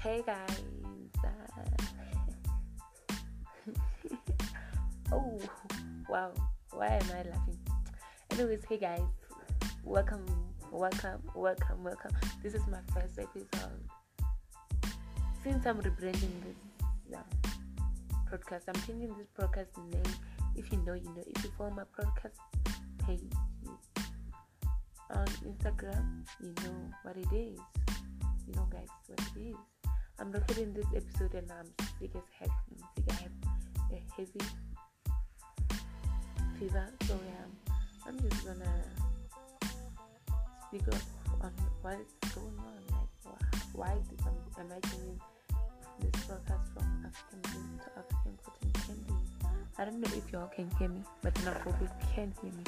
Hey guys. Uh, oh, wow. Why am I laughing? Anyways, hey guys. Welcome, welcome, welcome, welcome. This is my first episode. Since I'm rebranding this podcast, I'm changing this podcast name. If you know, you know. If you follow my podcast page on Instagram, you know what it is. You know, guys, what it is. I'm recording this episode and I'm sick as heck. I'm sick. I have a heavy fever, so yeah, I'm just gonna speak up on what is going on. Like, why, am, am I changing this broadcast from African to African cotton candy? I don't know if y'all can hear me, but I hope you can hear me.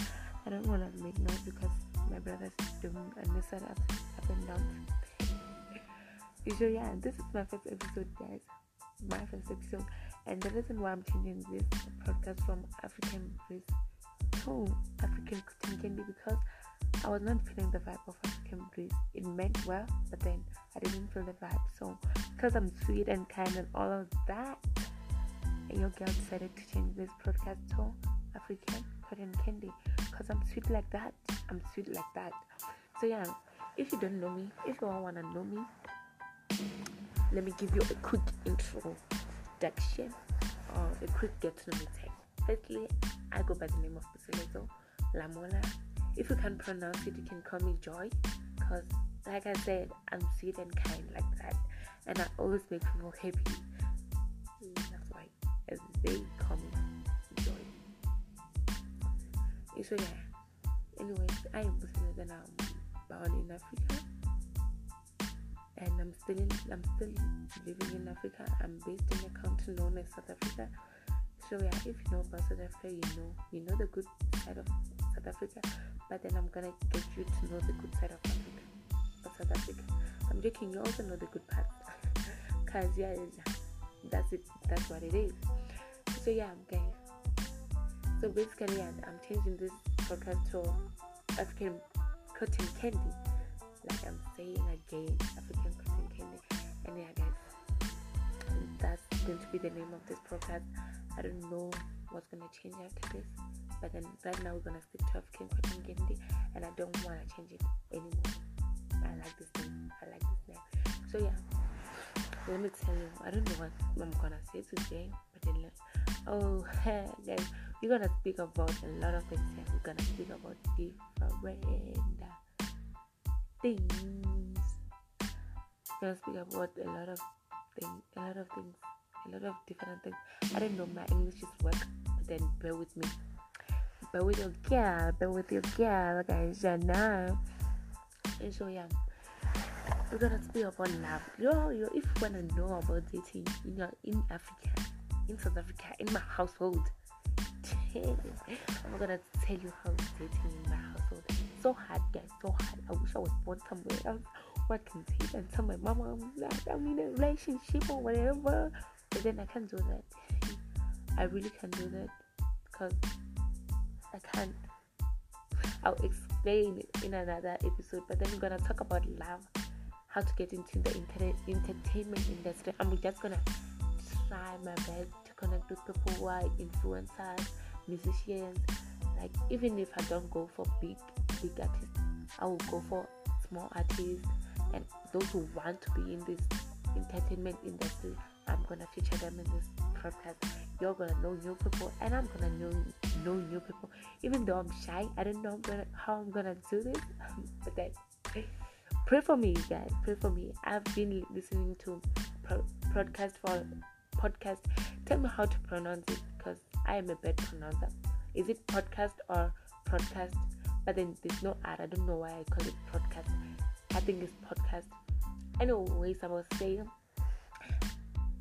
I don't wanna make noise because my brother's doing unnecessary up, up and down. So yeah, this is my first episode, guys. My first episode, and the reason why I'm changing this podcast from African breeze to African cotton candy because I was not feeling the vibe of African breeze. It meant well, but then I didn't feel the vibe. So because I'm sweet and kind and all of that, your girl decided to change this podcast to African cotton candy because I'm sweet like that. I'm sweet like that. So yeah, if you don't know me, if you all wanna know me, let me give you a quick introduction or a quick get to know me tag. Firstly, I go by the name of Busilezo Lamola. If you can't pronounce it, you can call me Joy because, like I said, I'm sweet and kind like that, and I always make people happy. That's why, they call me Joy. So yeah. Anyways, I am Busilezo and I'm born in Africa and I'm still in, I'm still living in Africa. I'm based in a country known as South Africa. So yeah, if you know about South Africa, you know you know the good side of South Africa. But then I'm gonna get you to know the good side of Africa, of South Africa. I'm joking. You also know the good part, cause yeah, that's it. That's what it is. So yeah, guys. So basically, yeah, I'm changing this podcast to African cotton candy like I'm saying again, African cotton candy. And yeah, guys, that's going to be the name of this podcast. I don't know what's gonna change after this, but then right now we're gonna stick to African cotton candy, and I don't want to change it anymore. I like this name. I like this name. So yeah, let me tell you. I don't know what I'm gonna say today, but then oh guys, we're gonna speak about a lot of things. We're gonna speak about different things. Gonna speak about a lot of things, a lot of things, a lot of different things. I don't know my English is work, but then bear with me. Bear with your girl, bear with your girl, guys. Yeah, now. And so yeah, we're gonna speak about love. Yo, yo, if you wanna know about dating in your in Africa, in South Africa, in my household, I'm gonna tell you how dating in my household so hard, guys, so hard. I wish I was born somewhere else where I can sit and tell my mama that I'm in a relationship or whatever. But then I can't do that. I really can't do that because I can't. I'll explain it in another episode. But then we're gonna talk about love, how to get into the inter- entertainment industry. I'm just gonna try my best to connect with people who are influencers, musicians. Like even if I don't go for big artists. I will go for small artists and those who want to be in this entertainment industry. I'm gonna feature them in this podcast. You're gonna know new people, and I'm gonna know know new people. Even though I'm shy, I don't know gonna, how I'm gonna do this, but then pray for me, guys. Pray for me. I've been listening to pro- podcast for podcast. Tell me how to pronounce it because I am a bad pronouncer. Is it podcast or podcast? But then there's no ad. I don't know why I call it podcast. I think it's podcast. Anyways, I was saying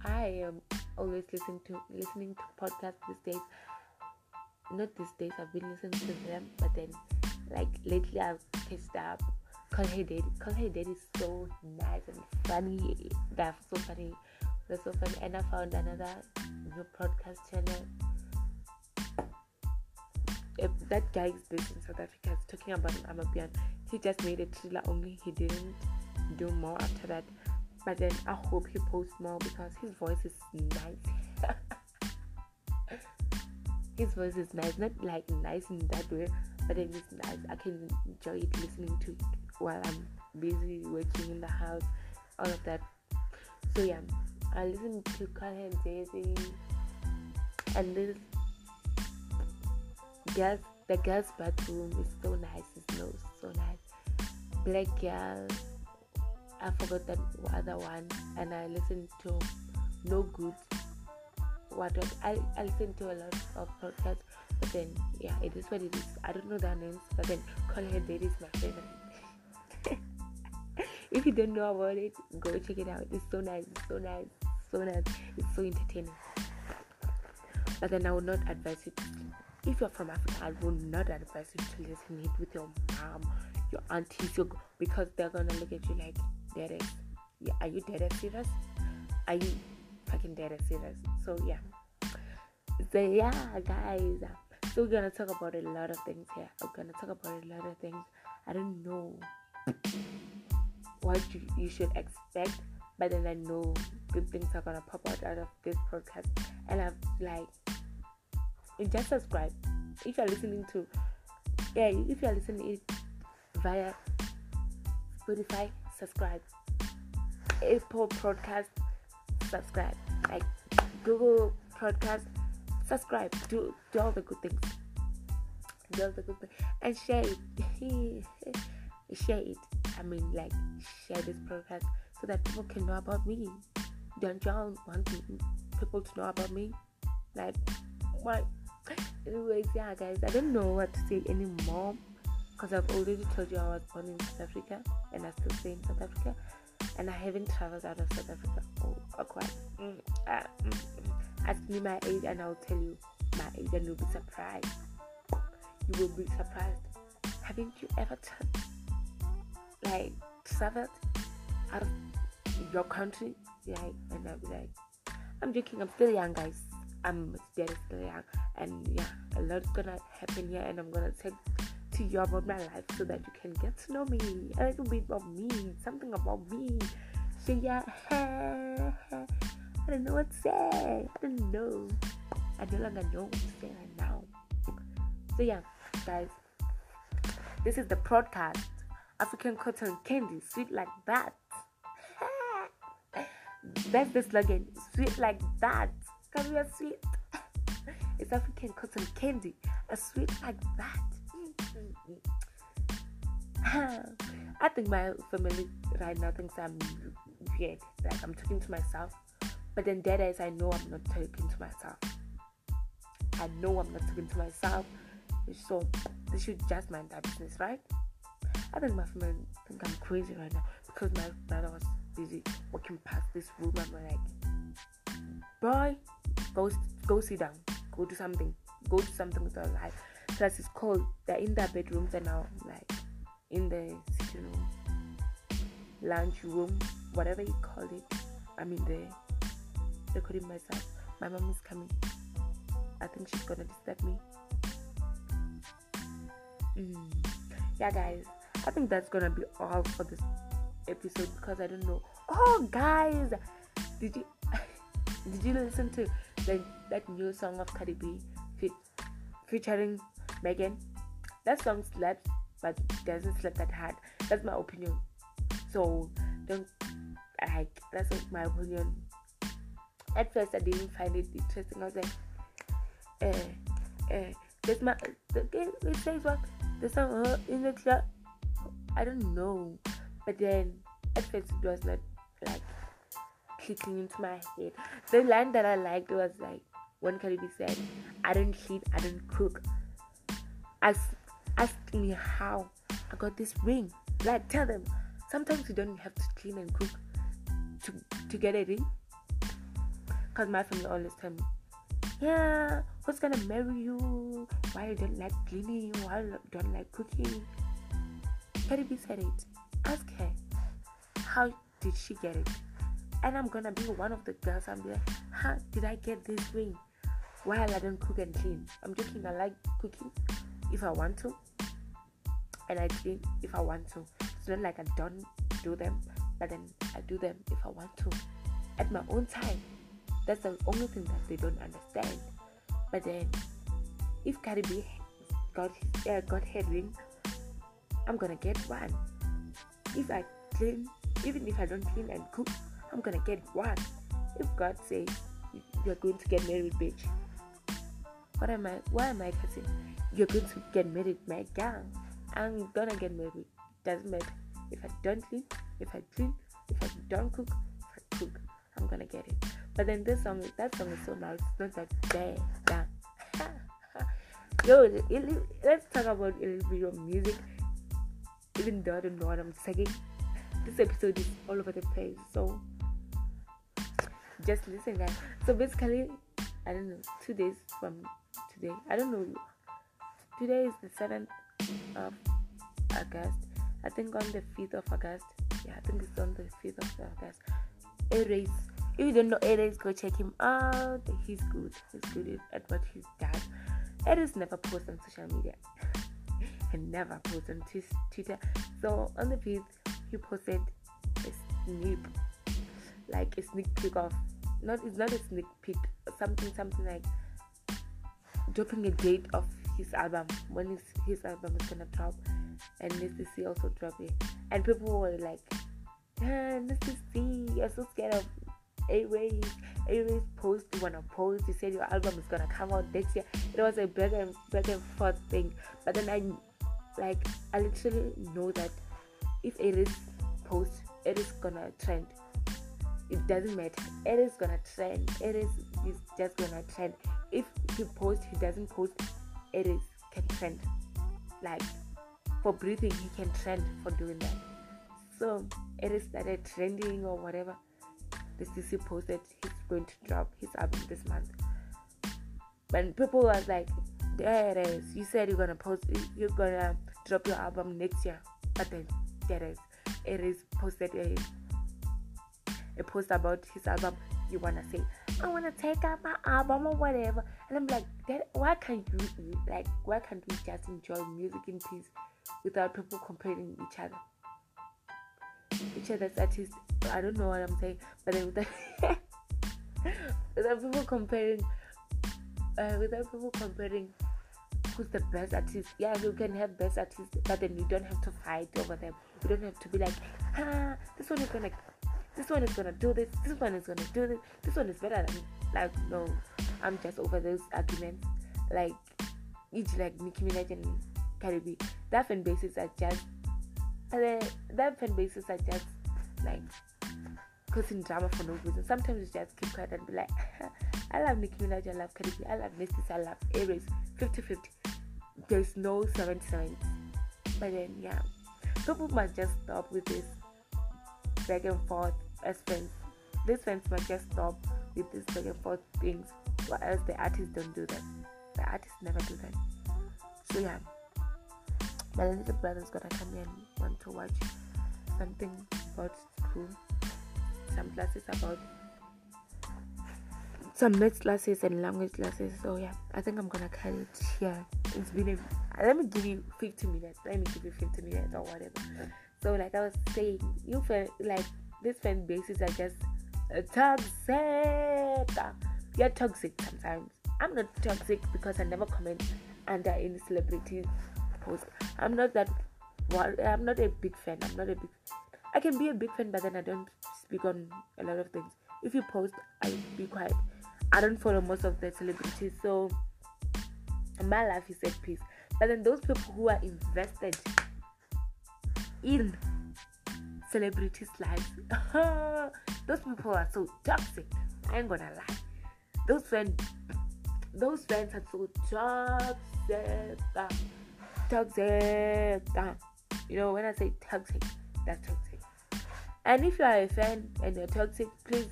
I am always listening to listening to podcasts these days. Not these days, I've been listening to them, but then like lately I've catched up. Call Her Daddy. Call Her Daddy is so nice and funny. They're so funny. They're so funny. And I found another new podcast channel that guy is based in South Africa. Is talking about an Amapiano. He just made a thriller only. He didn't do more after that. But then I hope he posts more because his voice is nice. his voice is nice, not like nice in that way, but then it's nice. I can enjoy it listening to it while I'm busy working in the house, all of that. So yeah, I listen to Kanye Daisy and this girls the girls bathroom is so nice, it's so so nice. Black girl I forgot that other one and I listened to No Good. What else? I, I listen to a lot of podcasts, but then yeah, it is what it is. I don't know their names, but then Call Her Daddy is my favorite. if you don't know about it, go check it out. It's so nice, it's so nice, so nice, it's so entertaining. But then I would not advise you to if you're from Africa, I would not advise you to listen it with your mom, your aunties, your, because they're gonna look at you like dead ass. Yeah, are you dead ass serious? Are you fucking dead ass serious? So yeah. So yeah, guys. So we're gonna talk about a lot of things here. We're gonna talk about a lot of things. I don't know what you, you should expect, but then I know good things are gonna pop out out of this podcast. And I'm like, just subscribe if you're listening to, yeah, if you're listening it via Spotify subscribe. Apple Podcast, subscribe. Like Google Podcast, subscribe. Do do all the good things. Do all the good things and share it. share it. I mean, like share this podcast so that people can know about me. Don't y'all want people to know about me? Like, what? Anyways, yeah, guys, I don't know what to say anymore because I've already told you I was born in South Africa and I still stay in South Africa and I haven't traveled out of South Africa. Oh, mm. Uh, mm, mm. Ask me my age and I'll tell you my age and you'll be surprised. You will be surprised. Haven't you ever t- like traveled out of your country? Yeah, and I'll be like, I'm joking. I'm still young, guys. I'm still young, and yeah, a lot's gonna happen here, and I'm gonna take to you about my life so that you can get to know me a little bit of me, something about me. So yeah, I don't know what to say. I don't know. I no longer know what to say right now. So yeah, guys, this is the podcast. African cotton candy, sweet like that. That's the slogan, sweet like that. Cause we are sweet. African cotton candy, a sweet like that. I think my family right now thinks I'm weird. Like I'm talking to myself. But then dead eyes, I know I'm not talking to myself. I know I'm not talking to myself. So they should just mind that business, right? I think my family think I'm crazy right now because my brother was busy walking past this room. I'm like, boy, go go sit down, go do something, go do something with your life class is called, they're in their bedrooms and now like in the sitting room, lunch room, whatever you call it. I'm in there recording myself. My mom is coming. I think she's gonna disturb me. Mm. Yeah, guys, I think that's gonna be all for this episode because I don't know. Oh, guys, did you did you listen to the, that new song of Cardi B featuring Megan, that song slaps, but doesn't slap that hard. That's my opinion. So don't like that's my opinion. At first, I didn't find it interesting. I was like, eh, eh, this my the game it says what the song uh, in the club. I don't know, but then at first it was not like clicking into my head. The line that I liked was like when Cardi said, "I don't cheat, I don't cook." ask ask me how I got this ring. Like tell them sometimes you don't have to clean and cook to to get a ring. Cause my family always tell me, yeah, who's gonna marry you? Why you don't like cleaning? Why you don't like cooking? Cardi said it. Ask her how did she get it? And I'm gonna be one of the girls. I'm like, how did I get this ring? While I don't cook and clean. I'm joking. I like cooking if I want to, and I clean if I want to. It's not like I don't do them, but then I do them if I want to at my own time. That's the only thing that they don't understand. But then, if Cardi B got uh, got I'm gonna get one. If I clean, even if I don't clean and cook, I'm gonna get one. If God says you're going to get married, bitch, what am I? Why am I cussing? You're going to get married, my girl. I'm gonna get married. Doesn't matter if I don't clean, if I clean, if I don't cook, if I cook, I'm gonna get it. But then this song, that song is so nice. It's not that bad. Yo, let's talk about a little bit of music. Even though I don't know what I'm saying, this episode is all over the place. So just listen, guys. So basically, I don't know, two days from today, I don't know. Today is the seventh of August. I think on the fifth of August. Yeah, I think it's on the fifth of August. A-Reece. If you don't know A-Reece, go check him out. He's good. He's good at what he's done. A-Reece never posts on social media. he never posts on Twitter. So on the fifth, he posted a snip, like a sneak peek of not. It's not a sneak peek. Something, something like dropping a date of his album when his, his album is gonna drop and Nasty C also dropped it and people were like ah, Nasty C you're so scared of A-Reece A-Reece post you wanna post you said your album is gonna come out next year it was a back and back and forth thing but then I like I literally know that if A-Reece post it is gonna trend it doesn't matter. It is gonna trend. It is is just gonna trend. If he posts he doesn't post it is can trend. Like for breathing he can trend for doing that. So it is started trending or whatever the CC posted he's going to drop his album this month. When people was like there it is. You said you're gonna post you're gonna drop your album next year. But then there is. It is posted a, a post about his album you wanna say I wanna take out my album or whatever. And I'm like that why can't you like why can't we just enjoy music in peace without people comparing each other? Each other's artists I don't know what I'm saying but then without, without people comparing uh, without people comparing who's the best artist. Yeah you can have best artists but then you don't have to fight over them. You don't have to be like ah this one is gonna this one is gonna do this, this one is gonna do this, this one is better than like no, I'm just over those arguments. Like each like Nicki Minaj and Cardi B, that fan bases are just uh, that fan bases are just like causing drama for no reason. Sometimes you just keep quiet and be like, I love Nicki Minaj, I love Cardi B, I love Nasty C, I love A-Reece, 50-50. There's no 77. But then yeah, people must just stop with this back and forth as friends. These friends might just stop with these back forth things, or else the artists don't do that. The artists never do that. So yeah, my little brother's gonna come here and want to watch something about school, some classes about some math classes and language classes. So yeah, I think I'm gonna cut it here. It's been a, let me give you 50 minutes. Let me give you 50 minutes or whatever. So like I was saying, you feel like these fan bases are just uh, toxic. You're toxic sometimes. I'm not toxic because I never comment under any celebrity post. I'm not that. Well, I'm not a big fan. I'm not a big. I can be a big fan, but then I don't speak on a lot of things. If you post, I be quiet. I don't follow most of the celebrities, so my life is at peace. But then those people who are invested in celebrities' lives. those people are so toxic. I ain't gonna lie. Those friends, those friends are so toxic. Toxic. You know, when I say toxic, that's toxic. And if you are a fan and you're toxic, please,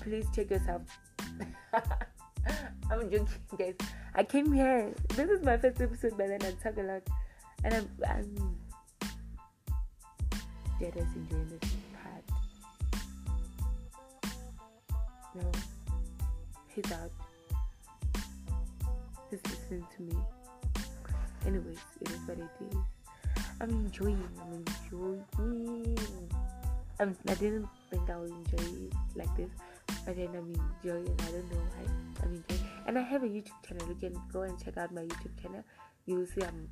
please check yourself. I'm joking, guys. I came here. This is my first episode, but then I talk a lot, and I'm, I'm let us enjoy this part. No, he's out. He's listening to me. Anyways, it is what it is. I'm enjoying. I'm enjoying. um, I didn't think I would enjoy it like this, but then I'm enjoying. I don't know why I'm enjoying. And I have a YouTube channel. You can go and check out my YouTube channel. You will see I'm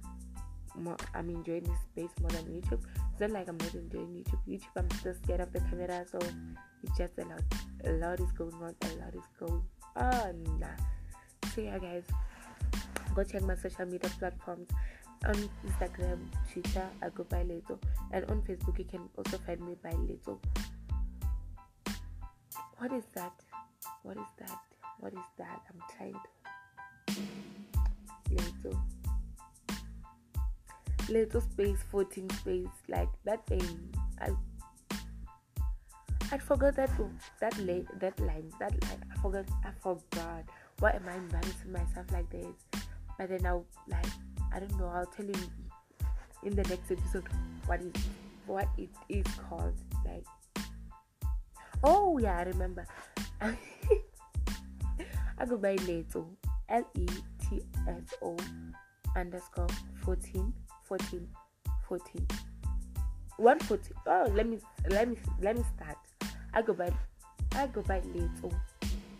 more. I'm enjoying this space more than YouTube. It's not like I'm not enjoying YouTube. YouTube, I'm still scared of the camera, so it's just a lot. A lot is going on. A lot is going on. So yeah, guys, go check my social media platforms on Instagram, Twitter, I go by Letso, and on Facebook you can also find me by Letso. What is that? What is that? What is that? I'm to Letso. Letso space 14 space like that thing. I I forgot that that that line that line. I forgot I forgot. Why am I embarrassing myself like this? But then I'll like I don't know. I'll tell you in the next episode what is what it is called. Like, oh yeah, I remember. I go by Letso, L E T S O underscore 14 14 14 140 oh let me let me let me start i go by i go by Letso,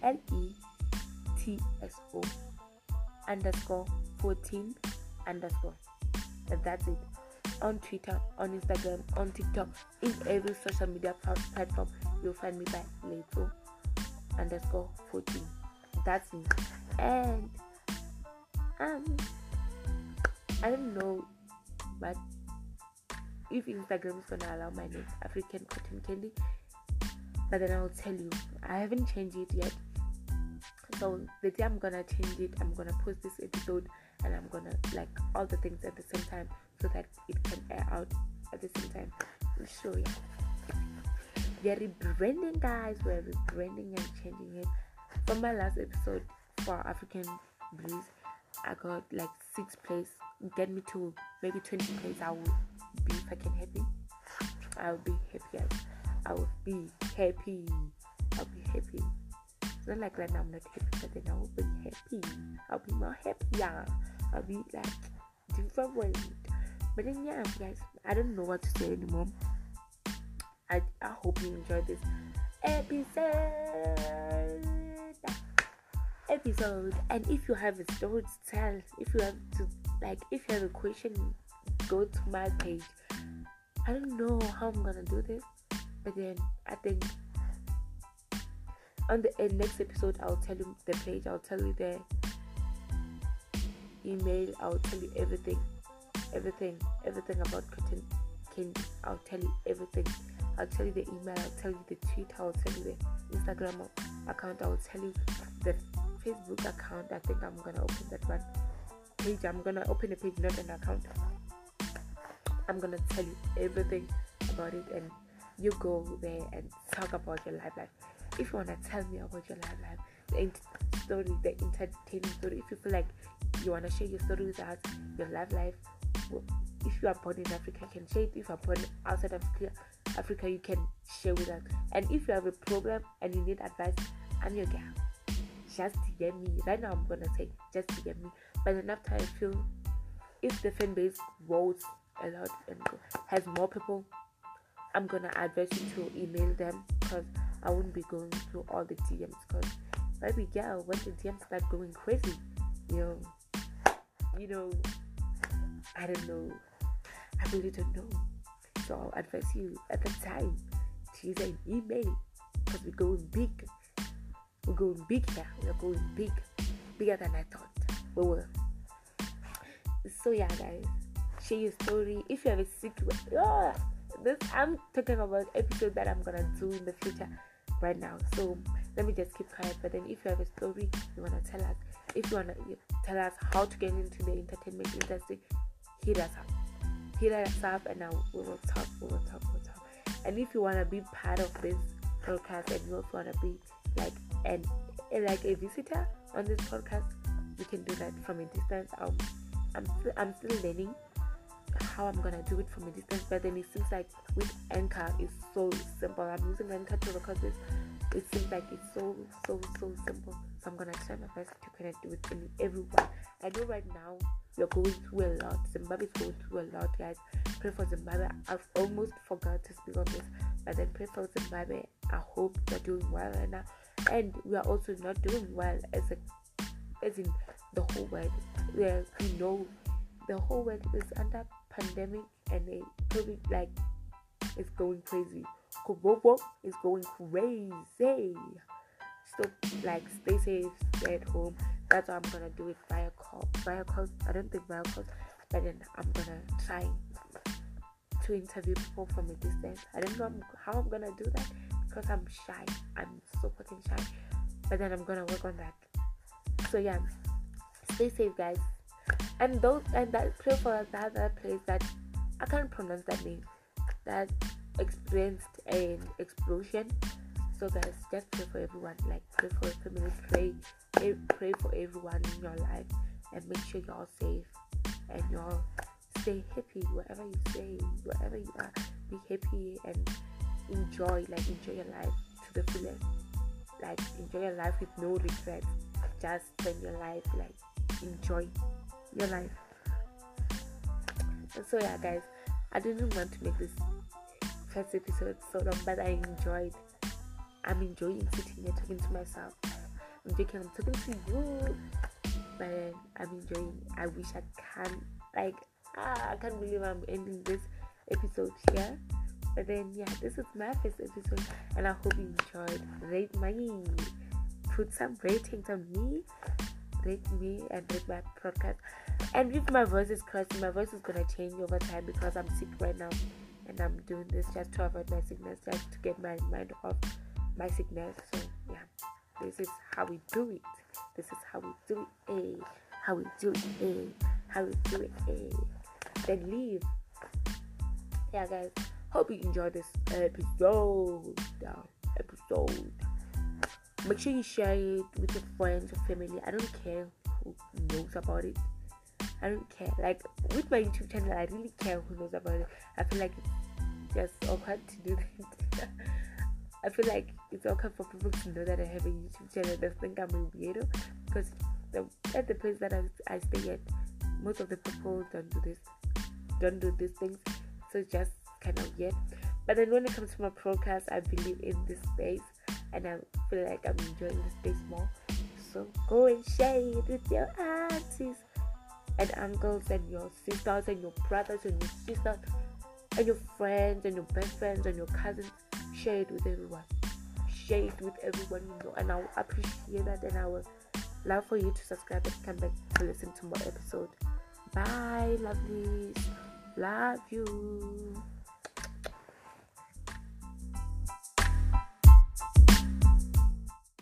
l-e-t-s-o underscore 14 underscore. And that's it. On Twitter, on Instagram, on TikTok, in every social media platform, you'll find me by Letso underscore 14. That's me. And um I don't know but if Instagram is gonna allow my name African Cotton Candy. But then I'll tell you, I haven't changed it yet. So the day I'm gonna change it, I'm gonna post this episode and I'm gonna like all the things at the same time so that it can air out at the same time. I'll show you. We are rebranding, guys. We're rebranding and changing it. From my last episode for African Breeze, I got like six plays. Get me to maybe 20 plays. I will be fucking happy. I'll be happy. I will be happy. I'll be happy. It's not like right now I'm not happy, but then I will be happy. I'll be more happier. I'll be like different. But then yeah, guys, I don't know what to say anymore. I I hope you enjoyed this episode. Episode, and if you have a story to tell, if you have to like, if you have a question, go to my page. I don't know how I'm gonna do this, but then I think on the next episode I'll tell you the page. I'll tell you the email. I'll tell you everything, everything, everything about cotton candy. I'll tell you everything. I'll tell you the email. I'll tell you the tweet. I'll tell you the Instagram account. I'll tell you the Facebook account. I think I'm gonna open that one page. I'm gonna open a page, not an account. I'm gonna tell you everything about it, and you go there and talk about your life. Life. If you wanna tell me about your life, life, the story, the entertaining story. If you feel like you want to share your story with us, your life life. If you are born in Africa, you can share it. If you are born outside Africa, Africa, you can share with us. And if you have a problem and you need advice, I'm your girl. Just DM me. Right now, I'm gonna say just DM me. But then after I feel if the fan base grows a lot and has more people, I'm gonna advise you to email them because I won't be going through all the DMs because baby girl, when the DMs start going crazy, you know, you know, I don't know. I really don't know. So I'll advise you at the time to use an email because we're going big. We're going big here. We're going big. Bigger than I thought we were. So yeah guys. Share your story. If you have a secret oh, this I'm talking about episode that I'm gonna do in the future right now. So let me just keep quiet. But then if you have a story you wanna tell us, if you wanna tell us how to get into the entertainment industry, hit us up. Hit us up and now we will talk, we will talk, we will talk. And if you wanna be part of this podcast and you also wanna be like an like a visitor on this podcast, you can do that from a distance. Um, I'm still, I'm still learning how I'm gonna do it from a distance, but then it seems like with Anchor it's so simple. I'm using Anchor to record this. It seems like it's so so so simple. So I'm gonna try my best to connect with everyone. I know right now we're going through a lot. Zimbabwe is going through a lot, guys. Pray for Zimbabwe. I've almost forgot to speak on this, But then pray for Zimbabwe. I hope you're doing well right now. And we are also not doing well as a as in the whole world. Where we know the whole world is under pandemic and the COVID like is going crazy. Kobobo is going crazy. So like stay safe, stay at home. That's what I'm gonna do it via call. Via calls. I don't think via calls, but then I'm gonna try to interview people from a distance. I don't know how I'm gonna do that because I'm shy. I'm so fucking shy. But then I'm gonna work on that. So yeah, stay safe, guys. And those and that pray for that other place that I can't pronounce that name that experienced an explosion. So guys, just pray for everyone. Like pray for your family. Pray, pray for everyone in your life, and make sure you're all safe and you're stay happy wherever you stay, wherever you are. Be happy and enjoy, like enjoy your life to the fullest. Like enjoy your life with no regrets. Just spend your life like enjoy your life. And so yeah, guys, I didn't want to make this first episode so long, but I enjoyed. I'm enjoying sitting here talking to myself. I'm joking. I'm talking to you, but I'm enjoying. I wish I can like ah, I can't believe I'm ending this episode here. But then, yeah, this is my first episode, and I hope you enjoyed. Rate me, put some ratings on me, rate me, and rate my podcast. And if my voice is cursing, my voice is gonna change over time because I'm sick right now, and I'm doing this just to avoid my sickness, just to get my mind off my sickness. So yeah, this is how we do it. This is how we do it. Eh? How we do it. Eh? How we do it. Eh? then leave. Yeah, guys. Hope you enjoyed this episode. episode. Make sure you share it with your friends or family. I don't care who knows about it. I don't care. Like with my YouTube channel, I really care who knows about it. I feel like it's just awkward to do that. I feel like it's awkward for people to know that I have a YouTube channel. They think I'm a weirdo because the, at the place that I, I stay at, most of the people don't do this don't do these things. So just of weird. But then when it comes to my podcast, I believe in this space and I feel like I'm enjoying the space more. So go and share it with your aunties and uncles and your sisters and your brothers and your sisters and your friends and your best friends and your cousins. Share it with everyone. Share it with everyone you know, and I will appreciate that. And I will love for you to subscribe and come back to listen to more episodes. Bye, lovelies. Love you.